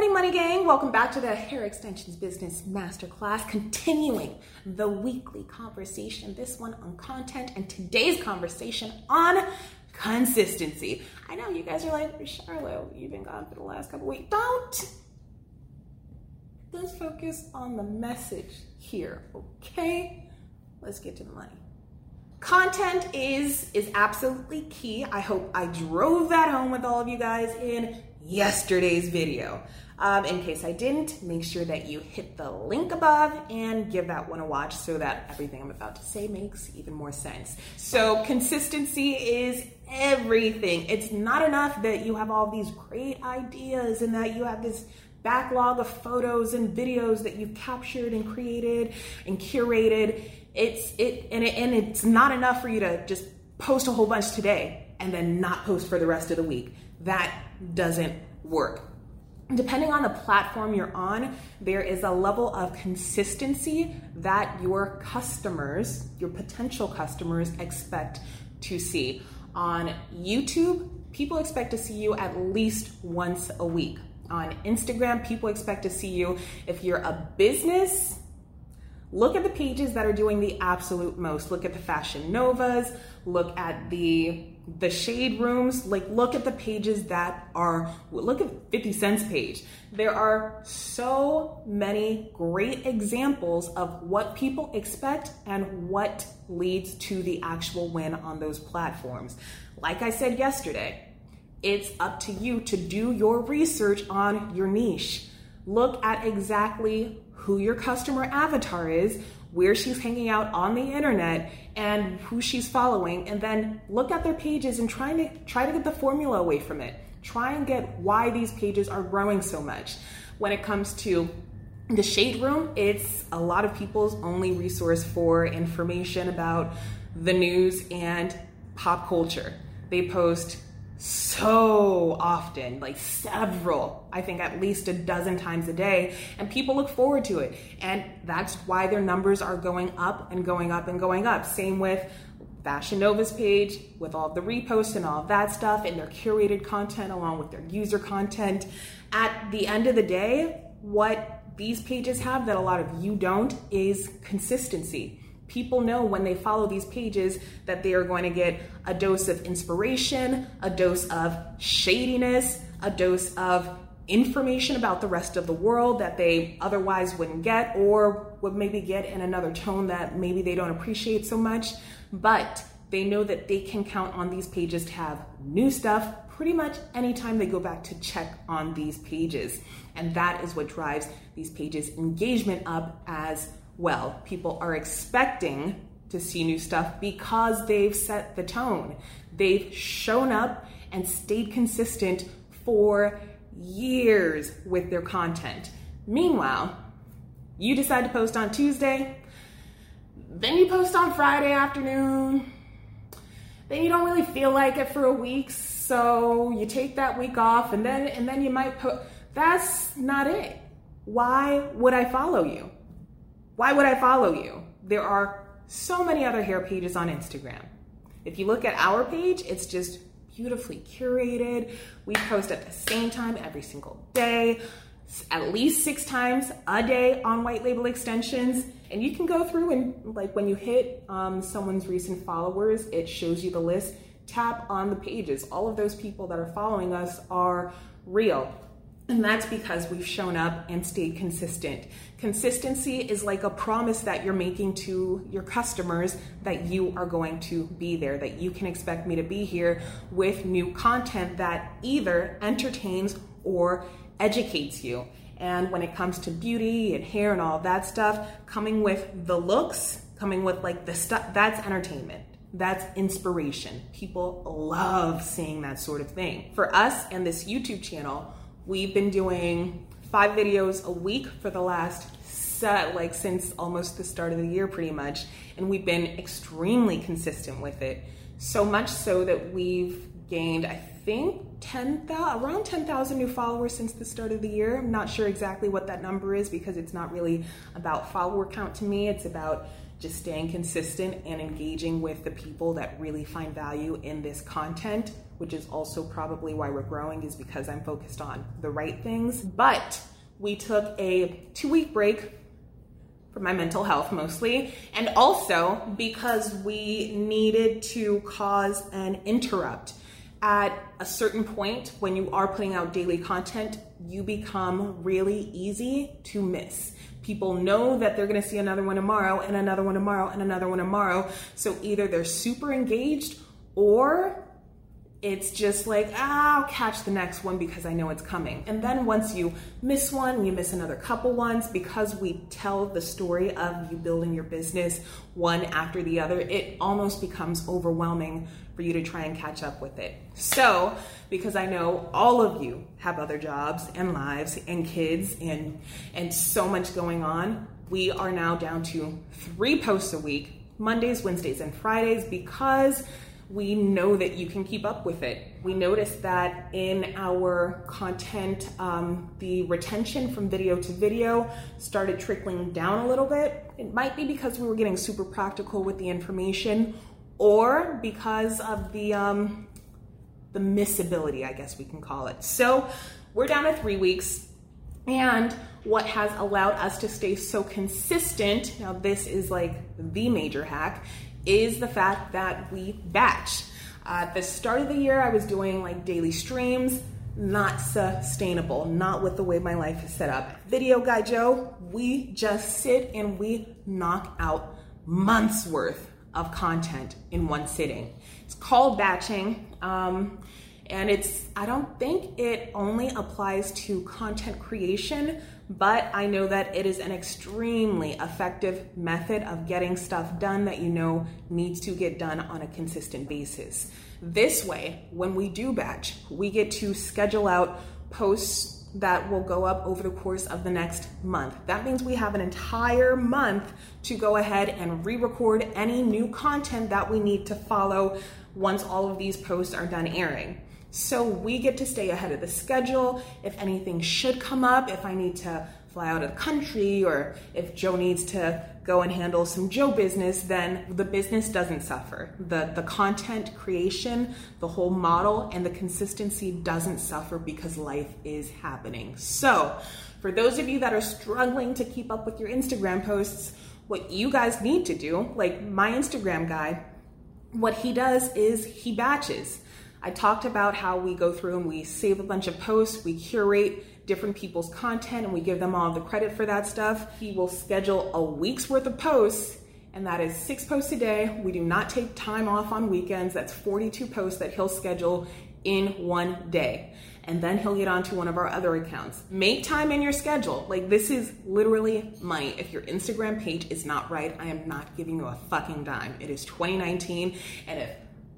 morning, Money Gang. Welcome back to the Hair Extensions Business Masterclass, continuing the weekly conversation. This one on content, and today's conversation on consistency. I know you guys are like, Charlo, you've been gone for the last couple weeks. Don't. Let's focus on the message here, okay? Let's get to the money. Content is is absolutely key. I hope I drove that home with all of you guys in yesterday's video. Um, in case I didn't, make sure that you hit the link above and give that one a watch so that everything I'm about to say makes even more sense. So, consistency is everything. It's not enough that you have all these great ideas and that you have this backlog of photos and videos that you've captured and created and curated. It's it and, it and it's not enough for you to just post a whole bunch today and then not post for the rest of the week. That doesn't work. Depending on the platform you're on, there is a level of consistency that your customers, your potential customers, expect to see. On YouTube, people expect to see you at least once a week. On Instagram, people expect to see you. If you're a business, look at the pages that are doing the absolute most. Look at the Fashion Novas, look at the the shade rooms like look at the pages that are look at 50 Cent's page. There are so many great examples of what people expect and what leads to the actual win on those platforms. Like i said yesterday it's up to you to do your research on your niche. Look at exactly who your customer avatar is where she's hanging out on the internet and who she's following and then look at their pages and try to try to get the formula away from it. Try and get why these pages are growing so much. When it comes to the shade room it's a lot of people's only resource for information about the news and pop culture. They post so often, like several, I think at least a dozen times a day, and people look forward to it. And that's why their numbers are going up and going up and going up. Same with Fashion Nova's page with all the reposts and all that stuff and their curated content along with their user content. At the end of the day, what these pages have that a lot of you don't is consistency people know when they follow these pages that they are going to get a dose of inspiration, a dose of shadiness, a dose of information about the rest of the world that they otherwise wouldn't get or would maybe get in another tone that maybe they don't appreciate so much. But they know that they can count on these pages to have new stuff pretty much anytime they go back to check on these pages. And that is what drives these pages' engagement up as well. People are expecting to see new stuff because they've set the tone. They've shown up and stayed consistent for years with their content. Meanwhile, you decide to post on Tuesday, then you post on Friday afternoon, then you don't really feel like it for a week, so you take that week off and then and then you might put that's not it. Why would I follow you? Why would I follow you? There are so many other hair pages on Instagram. If you look at our page, it's just beautifully curated. We post at the same time every single day, at least six times a day on white label extensions. And you can go through and, like, when you hit um, someone's recent followers, it shows you the list. Tap on the pages. All of those people that are following us are real. And that's because we've shown up and stayed consistent. Consistency is like a promise that you're making to your customers that you are going to be there, that you can expect me to be here with new content that either entertains or educates you. And when it comes to beauty and hair and all that stuff, coming with the looks, coming with like the stuff, that's entertainment. That's inspiration. People love seeing that sort of thing. For us and this YouTube channel, We've been doing five videos a week for the last set, like since almost the start of the year, pretty much. And we've been extremely consistent with it. So much so that we've gained, I think, 10,000, around 10,000 new followers since the start of the year. I'm not sure exactly what that number is because it's not really about follower count to me. It's about just staying consistent and engaging with the people that really find value in this content which is also probably why we're growing, is because I'm focused on the right things. But we took a two week break for my mental health mostly, and also because we needed to cause an interrupt. At a certain point, when you are putting out daily content, you become really easy to miss. People know that they're gonna see another one tomorrow, and another one tomorrow, and another one tomorrow. So either they're super engaged or it's just like, ah, I'll catch the next one because I know it's coming. And then once you miss one, you miss another couple ones, because we tell the story of you building your business one after the other, it almost becomes overwhelming for you to try and catch up with it. So, because I know all of you have other jobs and lives and kids and and so much going on, we are now down to 3 posts a week, Mondays, Wednesdays, and Fridays because we know that you can keep up with it. We noticed that in our content, um, the retention from video to video started trickling down a little bit. It might be because we were getting super practical with the information, or because of the um, the missability, I guess we can call it. So we're down to three weeks. And what has allowed us to stay so consistent, now this is like the major hack, is the fact that we batch. Uh, at the start of the year, I was doing like daily streams, not sustainable, not with the way my life is set up. Video Guy Joe, we just sit and we knock out months worth of content in one sitting. It's called batching. Um, and it's, I don't think it only applies to content creation, but I know that it is an extremely effective method of getting stuff done that you know needs to get done on a consistent basis. This way, when we do batch, we get to schedule out posts that will go up over the course of the next month. That means we have an entire month to go ahead and re record any new content that we need to follow once all of these posts are done airing. So we get to stay ahead of the schedule. If anything should come up, if I need to fly out of the country or if Joe needs to go and handle some Joe business, then the business doesn't suffer. The the content creation, the whole model and the consistency doesn't suffer because life is happening. So, for those of you that are struggling to keep up with your Instagram posts, what you guys need to do, like my Instagram guy, what he does is he batches. I talked about how we go through and we save a bunch of posts, we curate different people's content, and we give them all the credit for that stuff. He will schedule a week's worth of posts, and that is six posts a day. We do not take time off on weekends. That's 42 posts that he'll schedule in one day. And then he'll get onto one of our other accounts. Make time in your schedule. Like, this is literally money. If your Instagram page is not right, I am not giving you a fucking dime. It is 2019, and if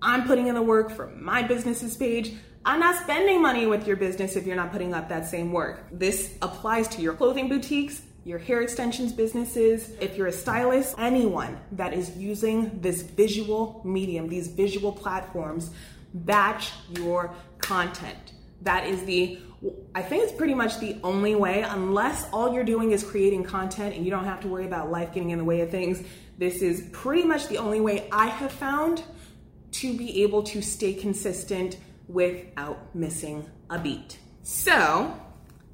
I'm putting in the work for my business's page. I'm not spending money with your business if you're not putting up that same work. This applies to your clothing boutiques, your hair extensions businesses, if you're a stylist, anyone that is using this visual medium, these visual platforms, batch your content. That is the I think it's pretty much the only way, unless all you're doing is creating content and you don't have to worry about life getting in the way of things. This is pretty much the only way I have found to be able to stay consistent without missing a beat. So,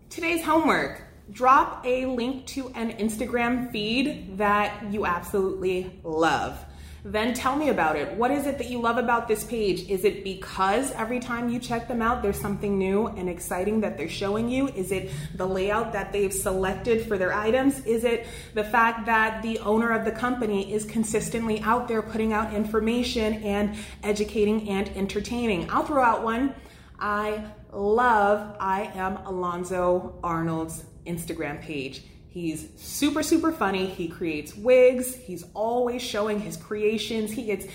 today's homework drop a link to an Instagram feed that you absolutely love. Then tell me about it. What is it that you love about this page? Is it because every time you check them out, there's something new and exciting that they're showing you? Is it the layout that they've selected for their items? Is it the fact that the owner of the company is consistently out there putting out information and educating and entertaining? I'll throw out one. I love I am Alonzo Arnold's Instagram page. He's super, super funny. He creates wigs. He's always showing his creations. He gets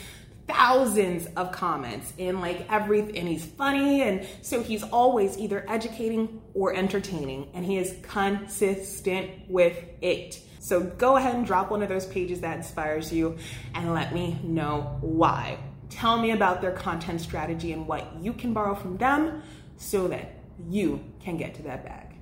thousands of comments in like everything and he's funny and so he's always either educating or entertaining and he is consistent with it so go ahead and drop one of those pages that inspires you and let me know why tell me about their content strategy and what you can borrow from them so that you can get to that bag